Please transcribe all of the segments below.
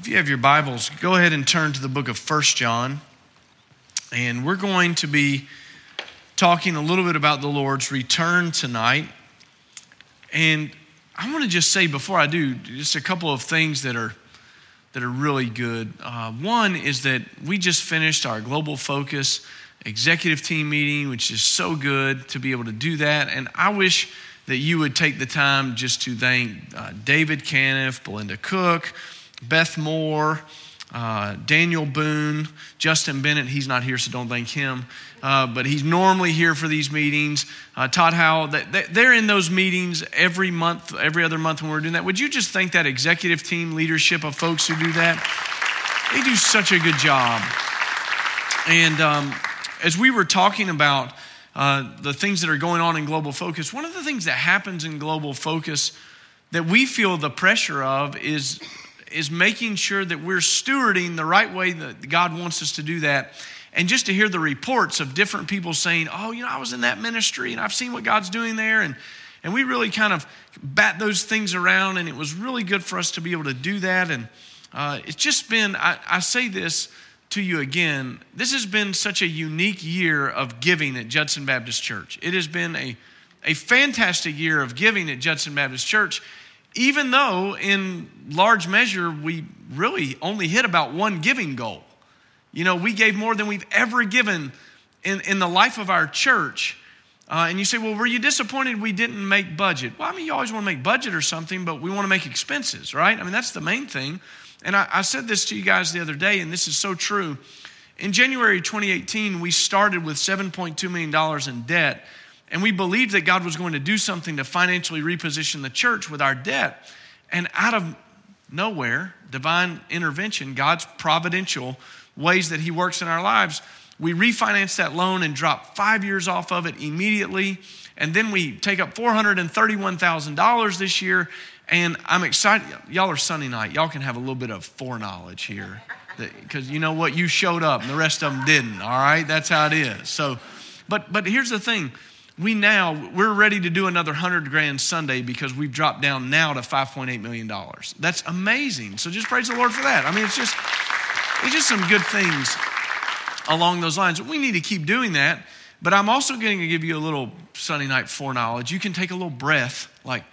If you have your Bibles, go ahead and turn to the book of First John. And we're going to be talking a little bit about the Lord's return tonight. And I want to just say before I do, just a couple of things that are that are really good. Uh, one is that we just finished our global focus executive team meeting, which is so good to be able to do that. And I wish that you would take the time just to thank uh, David Caniff, Belinda Cook, Beth Moore, uh, Daniel Boone, Justin Bennett. He's not here, so don't thank him. Uh, but he's normally here for these meetings. Uh, Todd Howell, they're in those meetings every month, every other month when we're doing that. Would you just thank that executive team leadership of folks who do that? They do such a good job. And um, as we were talking about uh, the things that are going on in Global Focus, one of the things that happens in Global Focus that we feel the pressure of is, is making sure that we're stewarding the right way that God wants us to do that. And just to hear the reports of different people saying, oh, you know, I was in that ministry and I've seen what God's doing there. And, and we really kind of bat those things around. And it was really good for us to be able to do that. And uh, it's just been, I, I say this to you again. This has been such a unique year of giving at Judson Baptist Church. It has been a, a fantastic year of giving at Judson Baptist Church, even though in large measure we really only hit about one giving goal. You know, we gave more than we've ever given in, in the life of our church. Uh, and you say, well, were you disappointed we didn't make budget? Well, I mean, you always want to make budget or something, but we want to make expenses, right? I mean, that's the main thing. And I, I said this to you guys the other day, and this is so true. In January 2018, we started with $7.2 million in debt, and we believed that God was going to do something to financially reposition the church with our debt. And out of nowhere, divine intervention, God's providential ways that He works in our lives, we refinance that loan and drop five years off of it immediately. And then we take up $431,000 this year and I'm excited. Y'all are Sunday night. Y'all can have a little bit of foreknowledge here. Because you know what? You showed up and the rest of them didn't. All right? That's how it is. So, but, but here's the thing. We now, we're ready to do another 100 grand Sunday because we've dropped down now to $5.8 million. That's amazing. So just praise the Lord for that. I mean, it's just, it's just some good things along those lines. We need to keep doing that. But I'm also going to give you a little Sunday night foreknowledge. You can take a little breath, like,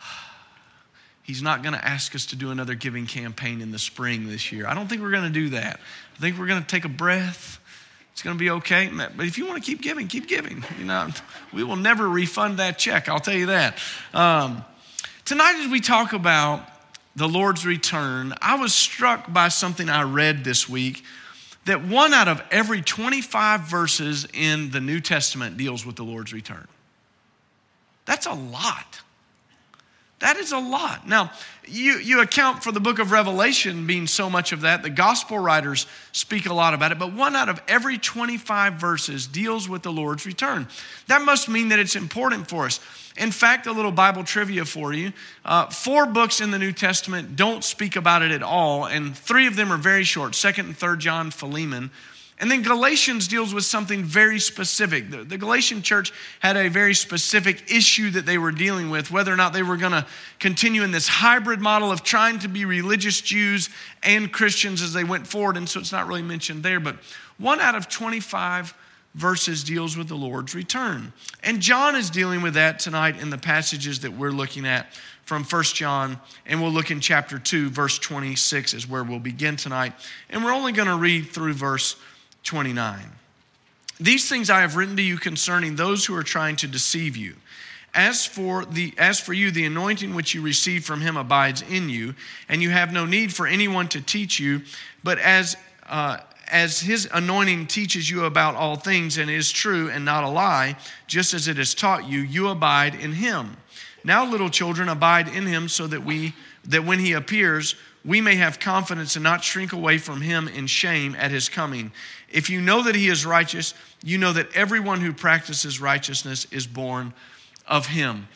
He's not going to ask us to do another giving campaign in the spring this year. I don't think we're going to do that. I think we're going to take a breath. It's going to be okay. But if you want to keep giving, keep giving. You know, we will never refund that check. I'll tell you that. Um, tonight, as we talk about the Lord's return, I was struck by something I read this week that one out of every 25 verses in the New Testament deals with the Lord's return. That's a lot. That is a lot. Now, you, you account for the book of Revelation being so much of that. The gospel writers speak a lot about it, but one out of every 25 verses deals with the Lord's return. That must mean that it's important for us. In fact, a little Bible trivia for you uh, four books in the New Testament don't speak about it at all, and three of them are very short 2nd and 3rd John, Philemon. And then Galatians deals with something very specific. The, the, Galatian church had a very specific issue that they were dealing with, whether or not they were going to continue in this hybrid model of trying to be religious Jews and Christians as they went forward. And so it's not really mentioned there. But one out of 25 verses deals with the Lord's return. And John is dealing with that tonight in the passages that we're looking at from 1 John, and we'll look in chapter 2, verse 26 is where we'll begin tonight. And we're only going to read through verse 29. These things I have written to you concerning those who are trying to deceive you. As for, the, as for you, the anointing which you received from him abides in you, and you have no need for anyone to teach you, but as, uh, as his anointing teaches you about all things and is true and not a lie, just as it has taught you, you abide in him. Now, little children, abide in him so that we that when he appears, we may have confidence and not shrink away from him in shame at his coming. If you know that he is righteous, you know that everyone who practices righteousness is born of him.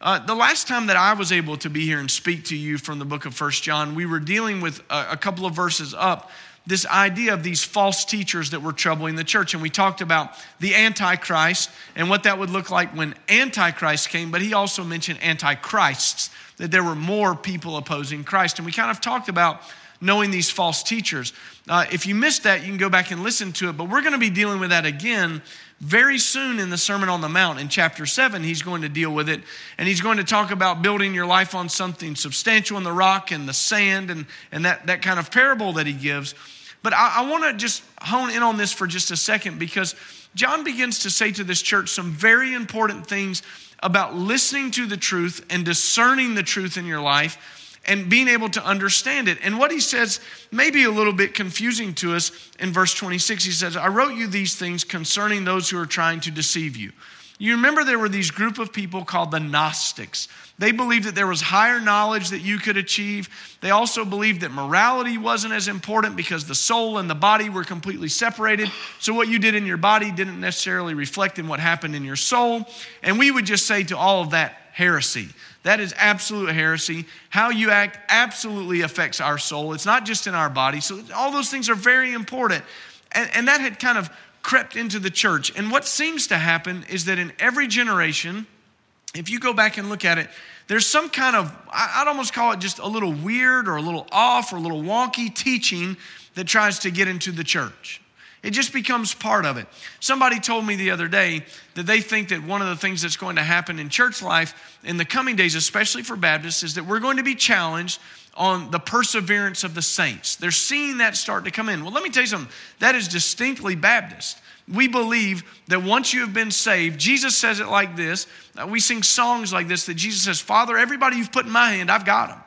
Uh, the last time that I was able to be here and speak to you from the book of First John, we were dealing with a, a couple of verses up this idea of these false teachers that were troubling the church. And we talked about the Antichrist and what that would look like when Antichrist came, but he also mentioned Antichrists, that there were more people opposing Christ. And we kind of talked about knowing these false teachers. Uh, if you missed that, you can go back and listen to it, but we're going to be dealing with that again very soon in the Sermon on the Mount. In chapter 7, he's going to deal with it, and he's going to talk about building your life on something substantial in the rock and the sand and, and that, that kind of parable that he gives. But I, I want to just hone in on this for just a second because John begins to say to this church some very important things about listening to the truth and discerning the truth in your life and being able to understand it. And what he says may be a little bit confusing to us in verse 26. He says, I wrote you these things concerning those who are trying to deceive you. You remember there were these group of people called the Gnostics. They believed that there was higher knowledge that you could achieve. They also believed that morality wasn't as important because the soul and the body were completely separated. So what you did in your body didn't necessarily reflect in what happened in your soul. And we would just say to all of that, heresy. That is absolute heresy. How you act absolutely affects our soul. It's not just in our body. So, all those things are very important. And, and that had kind of crept into the church. And what seems to happen is that in every generation, if you go back and look at it, there's some kind of, I'd almost call it just a little weird or a little off or a little wonky teaching that tries to get into the church. It just becomes part of it. Somebody told me the other day that they think that one of the things that's going to happen in church life in the coming days, especially for Baptists, is that we're going to be challenged on the perseverance of the saints. They're seeing that start to come in. Well, let me tell you something that is distinctly Baptist. We believe that once you have been saved, Jesus says it like this. Uh, we sing songs like this that Jesus says, Father, everybody you've put in my hand, I've got them.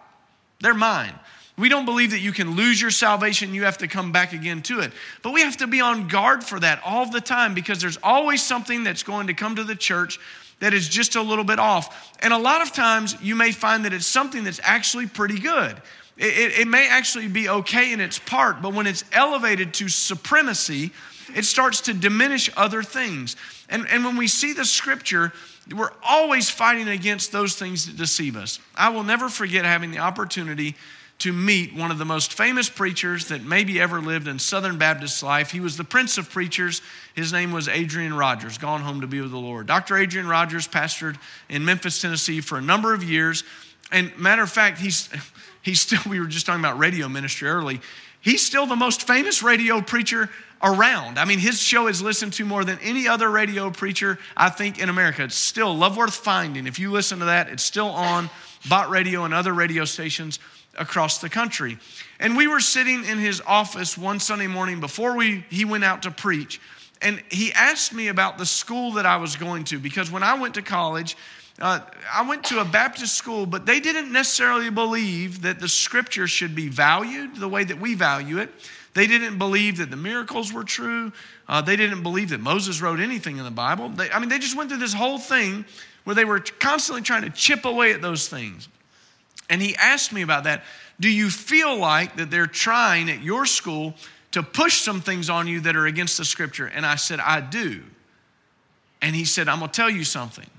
They're mine. We don't believe that you can lose your salvation, you have to come back again to it. But we have to be on guard for that all the time because there's always something that's going to come to the church that is just a little bit off. And a lot of times you may find that it's something that's actually pretty good. It, it, it may actually be okay in its part, but when it's elevated to supremacy, it starts to diminish other things. And, and when we see the scripture, we're always fighting against those things that deceive us. I will never forget having the opportunity to meet one of the most famous preachers that maybe ever lived in Southern Baptist life. He was the prince of preachers. His name was Adrian Rogers, gone home to be with the Lord. Dr. Adrian Rogers pastored in Memphis, Tennessee for a number of years. And matter of fact, he's, he's still, we were just talking about radio ministry early. He's still the most famous radio preacher around. I mean, his show is listened to more than any other radio preacher, I think, in America. It's still love worth finding. If you listen to that, it's still on Bott Radio and other radio stations across the country. And we were sitting in his office one Sunday morning before we, he went out to preach. And he asked me about the school that I was going to because when I went to college, uh, I went to a Baptist school, but they didn't necessarily believe that the scripture should be valued the way that we value it. They didn't believe that the miracles were true. Uh, they didn't believe that Moses wrote anything in the Bible. They, I mean, they just went through this whole thing where they were constantly trying to chip away at those things. And he asked me about that. Do you feel like that they're trying at your school to push some things on you that are against the scripture? And I said, I do. And he said, I'm going to tell you something.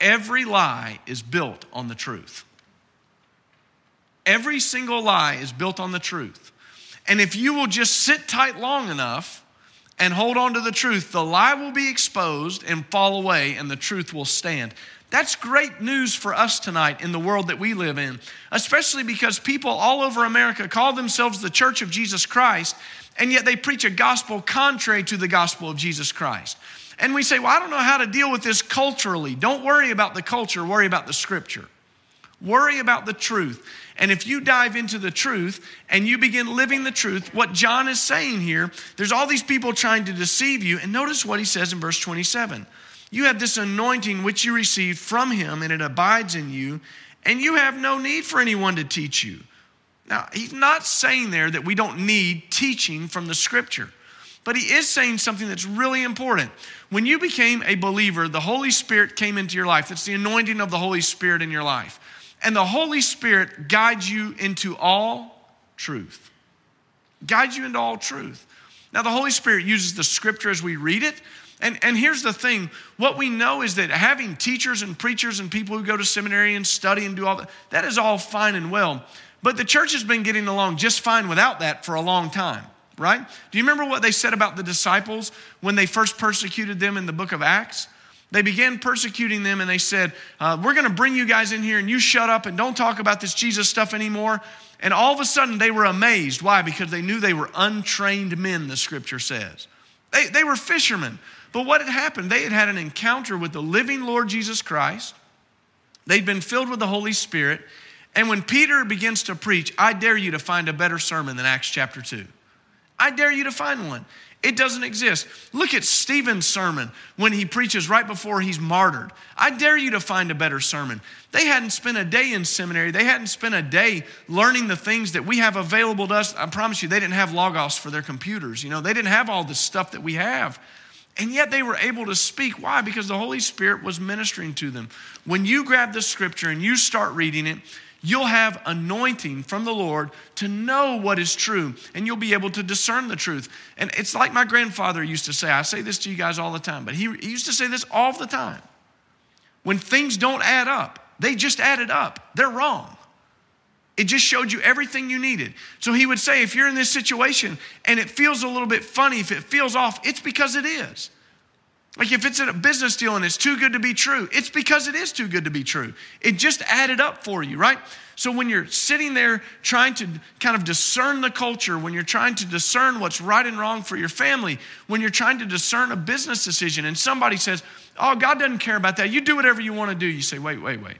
Every lie is built on the truth. Every single lie is built on the truth. And if you will just sit tight long enough and hold on to the truth, the lie will be exposed and fall away, and the truth will stand. That's great news for us tonight in the world that we live in, especially because people all over America call themselves the Church of Jesus Christ, and yet they preach a gospel contrary to the gospel of Jesus Christ. And we say, Well, I don't know how to deal with this culturally. Don't worry about the culture, worry about the scripture. Worry about the truth. And if you dive into the truth and you begin living the truth, what John is saying here, there's all these people trying to deceive you. And notice what he says in verse 27 you have this anointing which you received from him, and it abides in you, and you have no need for anyone to teach you. Now, he's not saying there that we don't need teaching from the scripture, but he is saying something that's really important. When you became a believer, the Holy Spirit came into your life. It's the anointing of the Holy Spirit in your life. And the Holy Spirit guides you into all truth. Guides you into all truth. Now, the Holy Spirit uses the scripture as we read it, and, and here's the thing what we know is that having teachers and preachers and people who go to seminary and study and do all that, that is all fine and well. But the church has been getting along just fine without that for a long time, right? Do you remember what they said about the disciples when they first persecuted them in the book of Acts? They began persecuting them and they said, uh, We're going to bring you guys in here and you shut up and don't talk about this Jesus stuff anymore. And all of a sudden they were amazed. Why? Because they knew they were untrained men, the scripture says. They, they were fishermen. But what had happened? They had had an encounter with the living Lord Jesus Christ. They'd been filled with the Holy Spirit. And when Peter begins to preach, I dare you to find a better sermon than Acts chapter 2. I dare you to find one. It doesn't exist. Look at Stephen's sermon when he preaches right before he's martyred. I dare you to find a better sermon. They hadn't spent a day in seminary, they hadn't spent a day learning the things that we have available to us. I promise you, they didn't have Logos for their computers. You know, they didn't have all the stuff that we have. And yet they were able to speak. Why? Because the Holy Spirit was ministering to them. When you grab the scripture and you start reading it, you'll have anointing from the Lord to know what is true, and you'll be able to discern the truth. And it's like my grandfather used to say, I say this to you guys all the time, but he, he used to say this all the time. When things don't add up, they just added up, they're wrong. It just showed you everything you needed. So he would say, if you're in this situation and it feels a little bit funny, if it feels off, it's because it is. Like if it's a business deal and it's too good to be true, it's because it is too good to be true. It just added up for you, right? So when you're sitting there trying to kind of discern the culture, when you're trying to discern what's right and wrong for your family, when you're trying to discern a business decision and somebody says, Oh, God doesn't care about that. You do whatever you want to do. You say, Wait, wait, wait.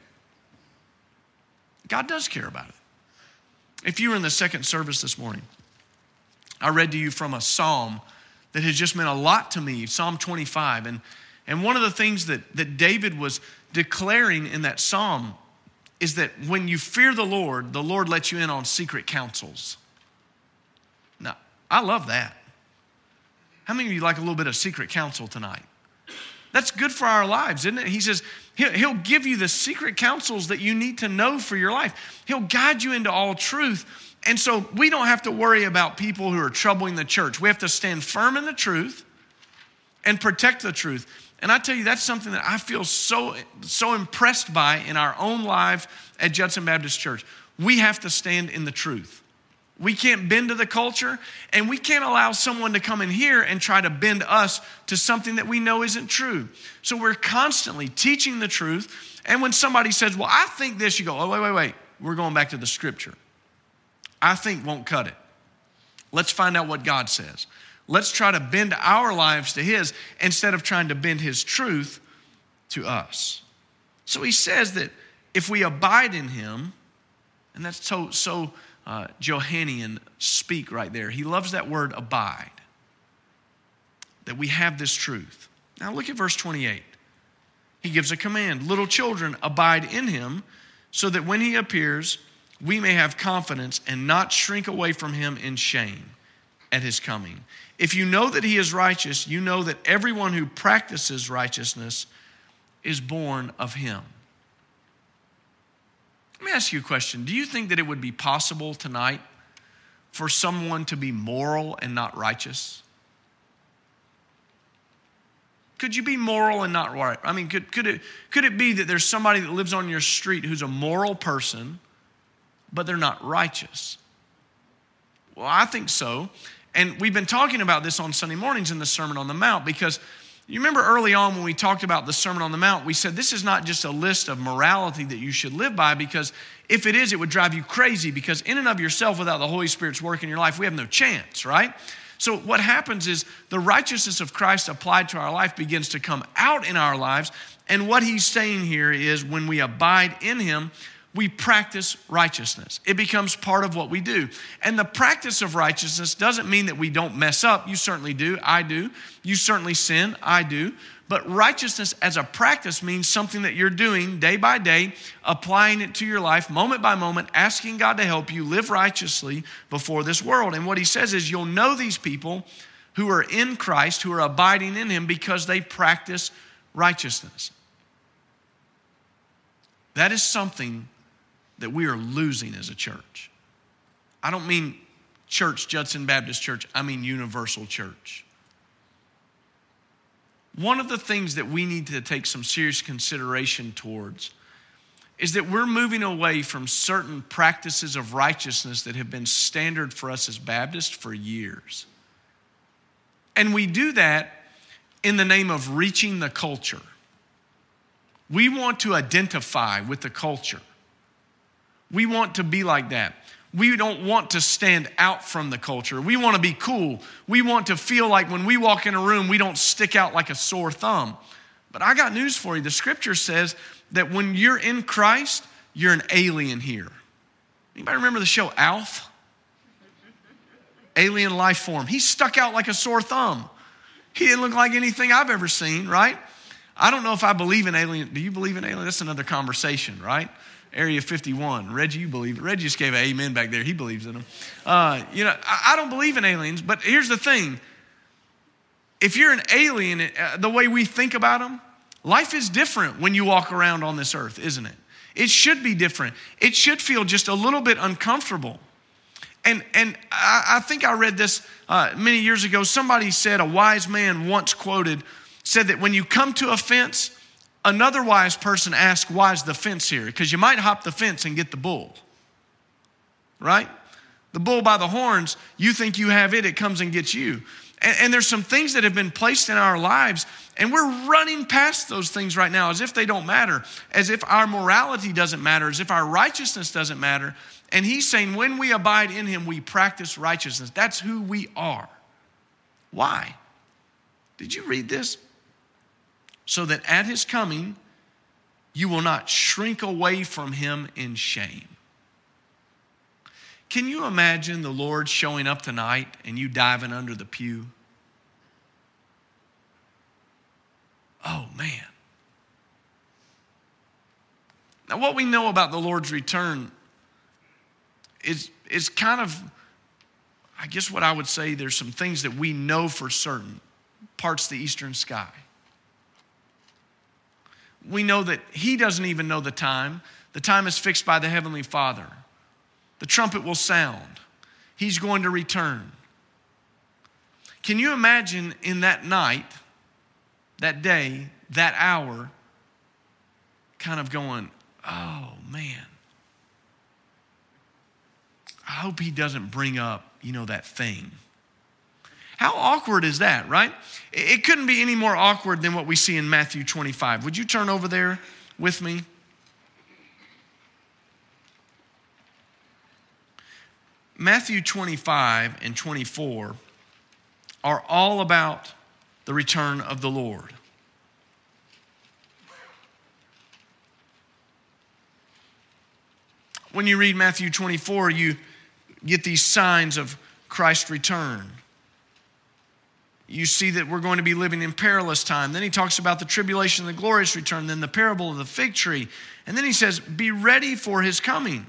God does care about it. If you were in the second service this morning, I read to you from a psalm that has just meant a lot to me, Psalm 25. And, and one of the things that, that David was declaring in that psalm is that when you fear the Lord, the Lord lets you in on secret counsels. Now, I love that. How many of you like a little bit of secret counsel tonight? That's good for our lives, isn't it? He says he'll give you the secret counsels that you need to know for your life. He'll guide you into all truth and so we don't have to worry about people who are troubling the church. We have to stand firm in the truth and protect the truth. And I tell you, that's something that I feel so, so impressed by in our own life at Judson Baptist Church. We have to stand in the truth. We can't bend to the culture, and we can't allow someone to come in here and try to bend us to something that we know isn't true. So we're constantly teaching the truth. And when somebody says, Well, I think this, you go, Oh, wait, wait, wait. We're going back to the scripture. I think won't cut it. Let's find out what God says. Let's try to bend our lives to His instead of trying to bend His truth to us. So He says that if we abide in Him, and that's so, so uh, Johannine speak right there. He loves that word abide, that we have this truth. Now look at verse 28. He gives a command Little children, abide in Him, so that when He appears, we may have confidence and not shrink away from him in shame at his coming. If you know that he is righteous, you know that everyone who practices righteousness is born of him. Let me ask you a question. Do you think that it would be possible tonight for someone to be moral and not righteous? Could you be moral and not right? I mean, could, could, it, could it be that there's somebody that lives on your street who's a moral person? but they're not righteous. Well, I think so. And we've been talking about this on Sunday mornings in the Sermon on the Mount because you remember early on when we talked about the Sermon on the Mount, we said this is not just a list of morality that you should live by because if it is, it would drive you crazy because in and of yourself, without the Holy Spirit's work in your life, we have no chance, right? So, what happens is the righteousness of Christ applied to our life begins to come out in our lives. And what he's saying here is when we abide in him, we practice righteousness. It becomes part of what we do. And the practice of righteousness doesn't mean that we don't mess up. You certainly do. I do. You certainly sin. I do. But righteousness as a practice means something that you're doing day by day, applying it to your life, moment by moment, asking God to help you live righteously before this world. And what he says is you'll know these people who are in Christ, who are abiding in him, because they practice righteousness. That is something that we are losing as a church. I don't mean church, Judson Baptist Church, I mean universal church. One of the things that we need to take some serious consideration towards is that we're moving away from certain practices of righteousness that have been standard for us as Baptists for years. And we do that in the name of reaching the culture. We want to identify with the culture. We want to be like that. We don't want to stand out from the culture. We want to be cool. We want to feel like when we walk in a room, we don't stick out like a sore thumb. But I got news for you. The scripture says that when you're in Christ, you're an alien here. Anybody remember the show Alf? Alien life form. He stuck out like a sore thumb. He didn't look like anything I've ever seen, right? I don't know if I believe in alien. Do you believe in alien? That's another conversation, right? Area 51. Reggie, you believe it. Reggie just gave an amen back there. He believes in them. Uh, you know, I, I don't believe in aliens, but here's the thing. If you're an alien, uh, the way we think about them, life is different when you walk around on this earth, isn't it? It should be different. It should feel just a little bit uncomfortable. And, and I, I think I read this uh, many years ago. Somebody said, a wise man once quoted, said that when you come to a fence, Another wise person asked, Why is the fence here? Because you might hop the fence and get the bull, right? The bull by the horns, you think you have it, it comes and gets you. And, and, there's some things that have been placed in our lives, and we're running past those things right now as if they don't matter, as if our morality doesn't matter, as if our righteousness doesn't matter. And he's saying, when we abide in him, we practice righteousness. That's who we are. Why? Did you read this? So that at his coming, you will not shrink away from him in shame. Can you imagine the Lord showing up tonight and you diving under the pew? Oh, man. Now, what we know about the Lord's return is, is kind of, I guess what I would say, there's some things that we know for certain, parts of the eastern sky we know that he doesn't even know the time. The time is fixed by the Heavenly Father. The trumpet will sound. He's going to return. Can you imagine in that night, that day, that hour, kind of going, oh man, I hope he doesn't bring up, you know, that thing. How awkward is that, right? It couldn't be any more awkward than what we see in Matthew 25. Would you turn over there with me? Matthew 25 and 24 are all about the return of the Lord. When you read Matthew 24, you get these signs of Christ's return you see that we're going to be living in perilous time. Then he talks about the tribulation and the glorious return, then the parable of the fig tree. And then he says, Be ready for his coming.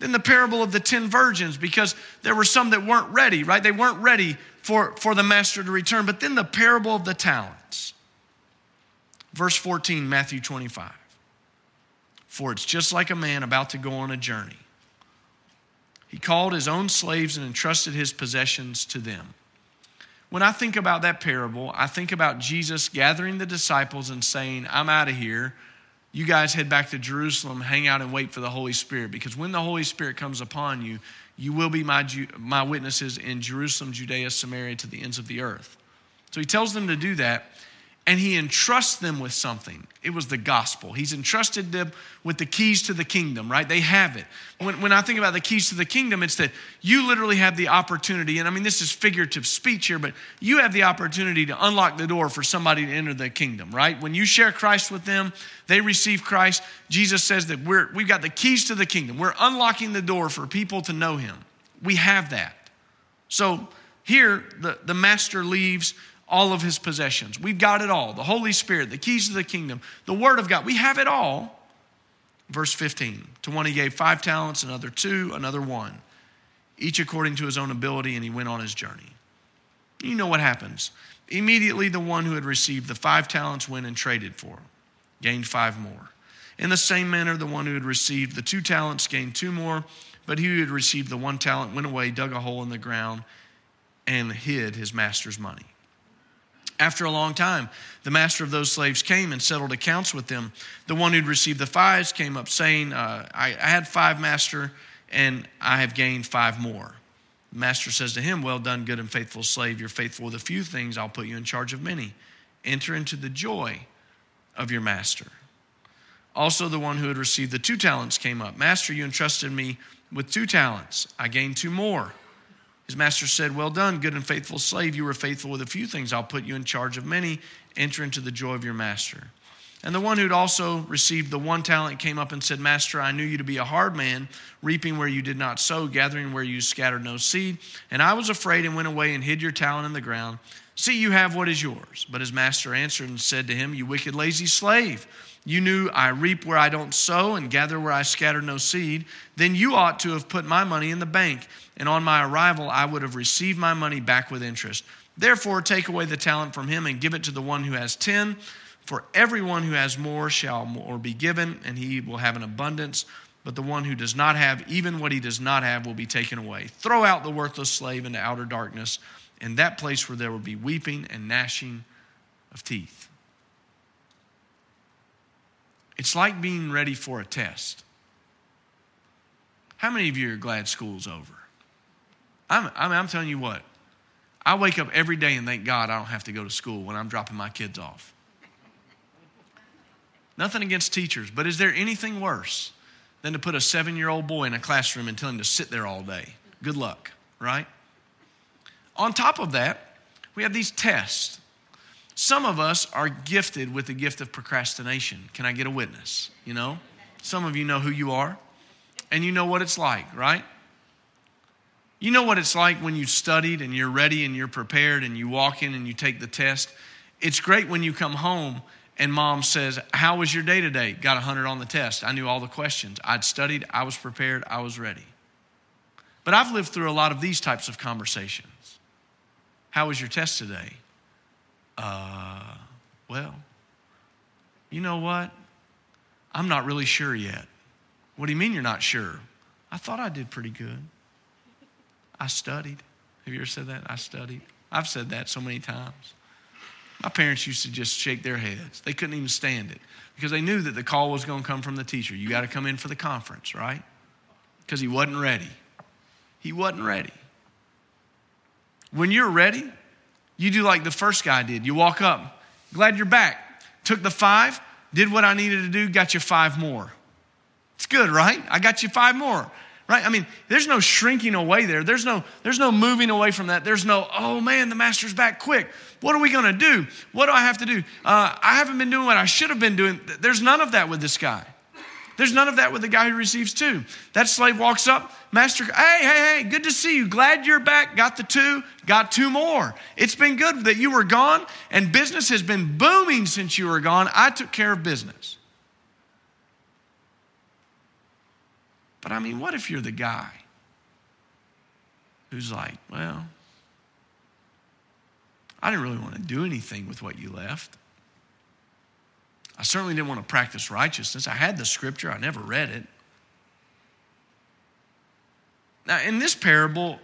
Then the parable of the ten virgins, because there were some that weren't ready, right? They weren't ready for, for the master to return. But then the parable of the talents. Verse 14, Matthew 25. For it's just like a man about to go on a journey. He called his own slaves and entrusted his possessions to them. When I think about that parable, I think about Jesus gathering the disciples and saying, I'm out of here. You guys head back to Jerusalem, hang out and wait for the Holy Spirit. Because when the Holy Spirit comes upon you, you will be my, my witnesses in Jerusalem, Judea, Samaria, to the ends of the earth. So he tells them to do that and he entrusts them with something. It was the gospel. He's entrusted them with the keys to the kingdom, right? They have it. When, when I think about the keys to the kingdom, it's that you literally have the opportunity, and I mean, this is figurative speech here, but you have the opportunity to unlock the door for somebody to enter the kingdom, right? When you share Christ with them, they receive Christ. Jesus says that we're, we've got the keys to the kingdom. We're unlocking the door for people to know him. We have that. So here, the, the master leaves all of his possessions. We've got it all the Holy Spirit, the keys to the kingdom, the Word of God. We have it all. Verse 15 To one he gave five talents, another two, another one, each according to his own ability, and he went on his journey. You know what happens. Immediately, the one who had received the five talents went and traded for, gained five more. In the same manner, the one who had received the two talents gained two more, but he who had received the one talent went away, dug a hole in the ground, and hid his master's money. After a long time, the master of those slaves came and settled accounts with them. The one who'd received the fives came up saying, uh, I, I had five, master, and I have gained five more. The master says to him, Well done, good and faithful slave. You're faithful with a few things, I'll put you in charge of many. Enter into the joy of your master. Also, the one who had received the two talents came up. Master, you entrusted me with two talents. I gained two more. His master said, Well done, good and faithful slave. You were faithful with a few things. I'll put you in charge of many. Enter into the joy of your master. And the one who'd also received the one talent came up and said, Master, I knew you to be a hard man, reaping where you did not sow, gathering where you scattered no seed. And I was afraid and went away and hid your talent in the ground. See, you have what is yours. But his master answered and said to him, You wicked, lazy slave. You knew I reap where I don't sow and gather where I scatter no seed. Then you ought to have put my money in the bank, and on my arrival I would have received my money back with interest. Therefore, take away the talent from him and give it to the one who has ten. For everyone who has more shall more be given, and he will have an abundance. But the one who does not have, even what he does not have, will be taken away. Throw out the worthless slave into outer darkness, in that place where there will be weeping and gnashing of teeth. It's like being ready for a test. How many of you are glad school's over? I'm, I'm, I'm, telling you what, I wake up every day and thank God I don't have to go to school when I'm dropping my kids off. Nothing against teachers, but is there anything worse than to put a seven year old boy in a classroom and tell him to sit there all day? Good luck, right? On top of that, we have these tests. Some of us are gifted with the gift of procrastination. Can I get a witness? You know? Some of you know who you are, and you know what it's like, right? You know what it's like when you studied and you're ready and you're prepared and you walk in and you take the test. It's great when you come home and mom says, How was your day today? Got 100 on the test. I knew all the questions. I'd studied, I was prepared, I was ready. But I've lived through a lot of these types of conversations. How was your test today? Uh, well, you know what? I'm not really sure yet. What do you mean you're not sure? I thought I did pretty good. I studied. Have you ever said that? I studied. I've said that so many times. My parents used to just shake their heads. They couldn't even stand it because they knew that the call was going to come from the teacher. You got to come in for the conference, right? Because he wasn't ready. He wasn't ready. When you're ready, you do like the first guy did. You walk up, glad you're back. Took the five, did what I needed to do, got you five more. It's good, right? I got you five more. Right? I mean, there's no shrinking away there. There's no, there's no moving away from that. There's no, oh man, the master's back quick. What are we going to do? What do I have to do? Uh, I haven't been doing what I should have been doing. There's none of that with this guy. There's none of that with the guy who receives two. That slave walks up, Master, hey, hey, hey, good to see you. Glad you're back. Got the two, got two more. It's been good that you were gone, and business has been booming since you were gone. I took care of business. But I mean, what if you're the guy who's like, well, I didn't really want to do anything with what you left. I certainly didn't want to practice righteousness. I had the scripture, I never read it. Now, in this parable,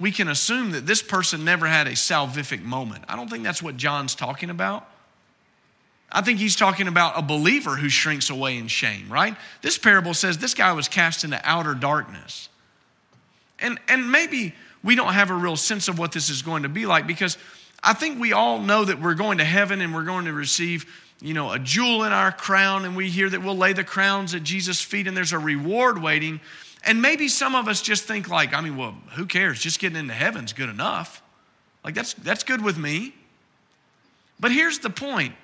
we can assume that this person never had a salvific moment. I don't think that's what John's talking about. I think he's talking about a believer who shrinks away in shame, right? This parable says this guy was cast into outer darkness. And, and maybe we don't have a real sense of what this is going to be like because I think we all know that we're going to heaven and we're going to receive you know, a jewel in our crown, and we hear that we'll lay the crowns at Jesus' feet and there's a reward waiting. And maybe some of us just think like, I mean, well, who cares? Just getting into heaven's good enough. Like that's that's good with me. But here's the point.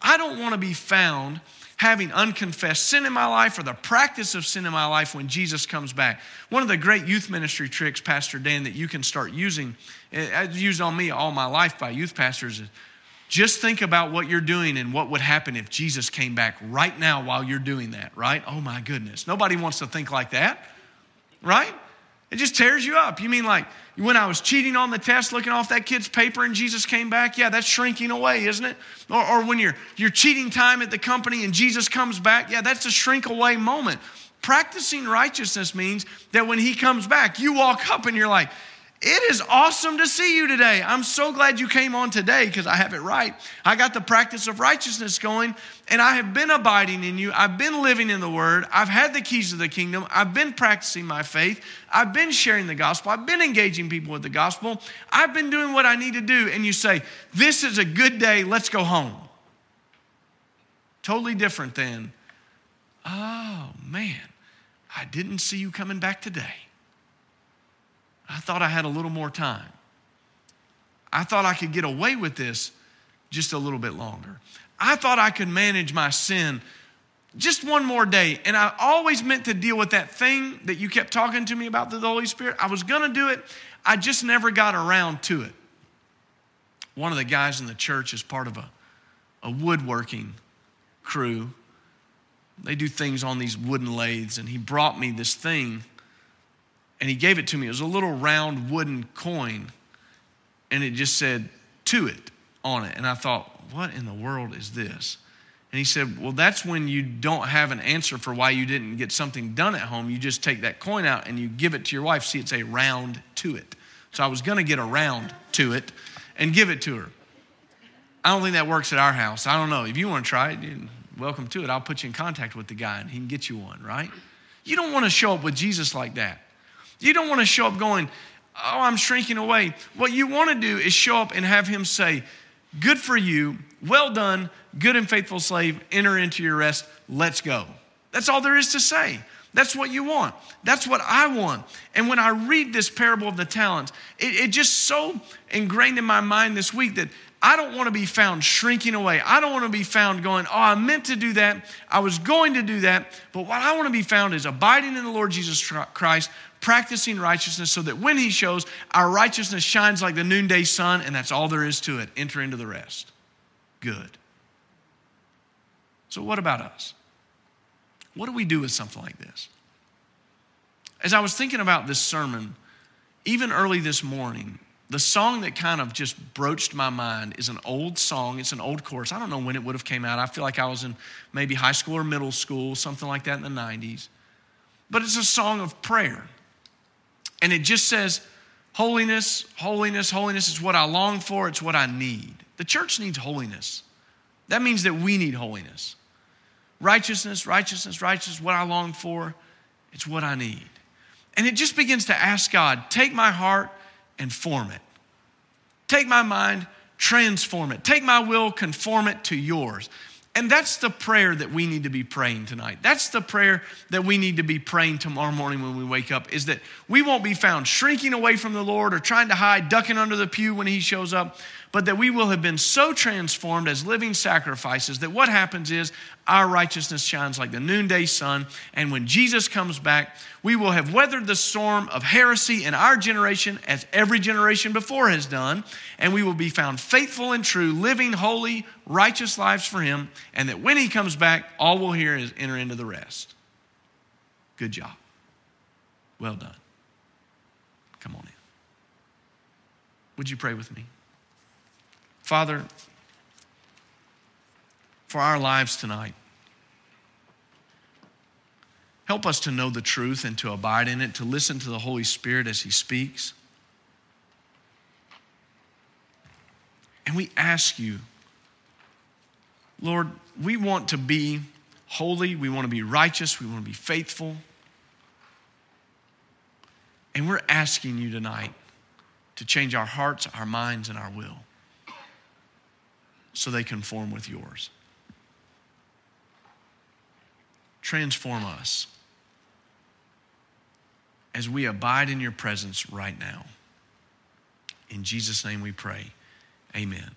I don't want to be found having unconfessed sin in my life or the practice of sin in my life when Jesus comes back. One of the great youth ministry tricks, Pastor Dan, that you can start using, I've used on me all my life by youth pastors, just think about what you're doing and what would happen if Jesus came back right now while you're doing that, right? Oh my goodness. Nobody wants to think like that, right? It just tears you up. You mean like when I was cheating on the test, looking off that kid's paper and Jesus came back? Yeah, that's shrinking away, isn't it? Or, or when you're, you're cheating time at the company and Jesus comes back? Yeah, that's a shrink away moment. Practicing righteousness means that when he comes back, you walk up and you're like, it is awesome to see you today. I'm so glad you came on today because I have it right. I got the practice of righteousness going, and I have been abiding in you. I've been living in the Word. I've had the keys of the kingdom. I've been practicing my faith. I've been sharing the gospel. I've been engaging people with the gospel. I've been doing what I need to do. And you say, This is a good day. Let's go home. Totally different than, Oh, man, I didn't see you coming back today. I thought I had a little more time. I thought I could get away with this just a little bit longer. I thought I could manage my sin just one more day. And I always meant to deal with that thing that you kept talking to me about the Holy Spirit. I was going to do it, I just never got around to it. One of the guys in the church is part of a, a woodworking crew. They do things on these wooden lathes, and he brought me this thing and he gave it to me. It was a little round wooden coin, and it just said, to it on it. And I thought, what in the world is this? And he said, Well, that's when you don't have an answer for why you didn't get something done at home. You just take that coin out and you give it to your wife. See, it's a round to it. So I was going to get a round to it and give it to her. I don't think that works at our house. I don't know. If you want to try it, welcome to it. I'll put you in contact with the guy and he can get you one, right? You don't want to show up with Jesus like that. You don't want to show up going, Oh, I'm shrinking away. What you want to do is show up and have him say, Good for you. Well done, good and faithful slave. Enter into your rest. Let's go. That's all there is to say. That's what you want. That's what I want. And when I read this parable of the talents, it, it just so ingrained in my mind this week that I don't want to be found shrinking away. I don't want to be found going, oh, I meant to do that. I was going to do that. But what I want to be found is abiding in the Lord Jesus Christ, practicing righteousness so that when He shows, our righteousness shines like the noonday sun, and that's all there is to it. Enter into the rest. Good. So, what about us? What do we do with something like this? As I was thinking about this sermon, even early this morning, the song that kind of just broached my mind is an old song. It's an old chorus. I don't know when it would have came out. I feel like I was in maybe high school or middle school, something like that in the 90s. But it's a song of prayer. And it just says, Holiness, holiness, holiness is what I long for, it's what I need. The church needs holiness. That means that we need holiness. Righteousness, righteousness, righteousness, what I long for, it's what I need. And it just begins to ask God, take my heart and form it. Take my mind, transform it. Take my will, conform it to yours. And that's the prayer that we need to be praying tonight. That's the prayer that we need to be praying tomorrow morning when we wake up is that we won't be found shrinking away from the Lord or trying to hide, ducking under the pew when he shows up, but that we will have been so transformed as living sacrifices that what happens is our righteousness shines like the noonday sun. And when Jesus comes back, we will have weathered the storm of heresy in our generation as every generation before has done. And we will be found faithful and true, living holy, righteous lives for Him. And that when He comes back, all we'll hear is enter into the rest. Good job. Well done. Come on in. Would you pray with me? Father, for our lives tonight, help us to know the truth and to abide in it, to listen to the Holy Spirit as He speaks. And we ask you, Lord, we want to be holy, we want to be righteous, we want to be faithful. And we're asking you tonight to change our hearts, our minds, and our will so they conform with yours. Transform us as we abide in your presence right now. In Jesus' name we pray. Amen.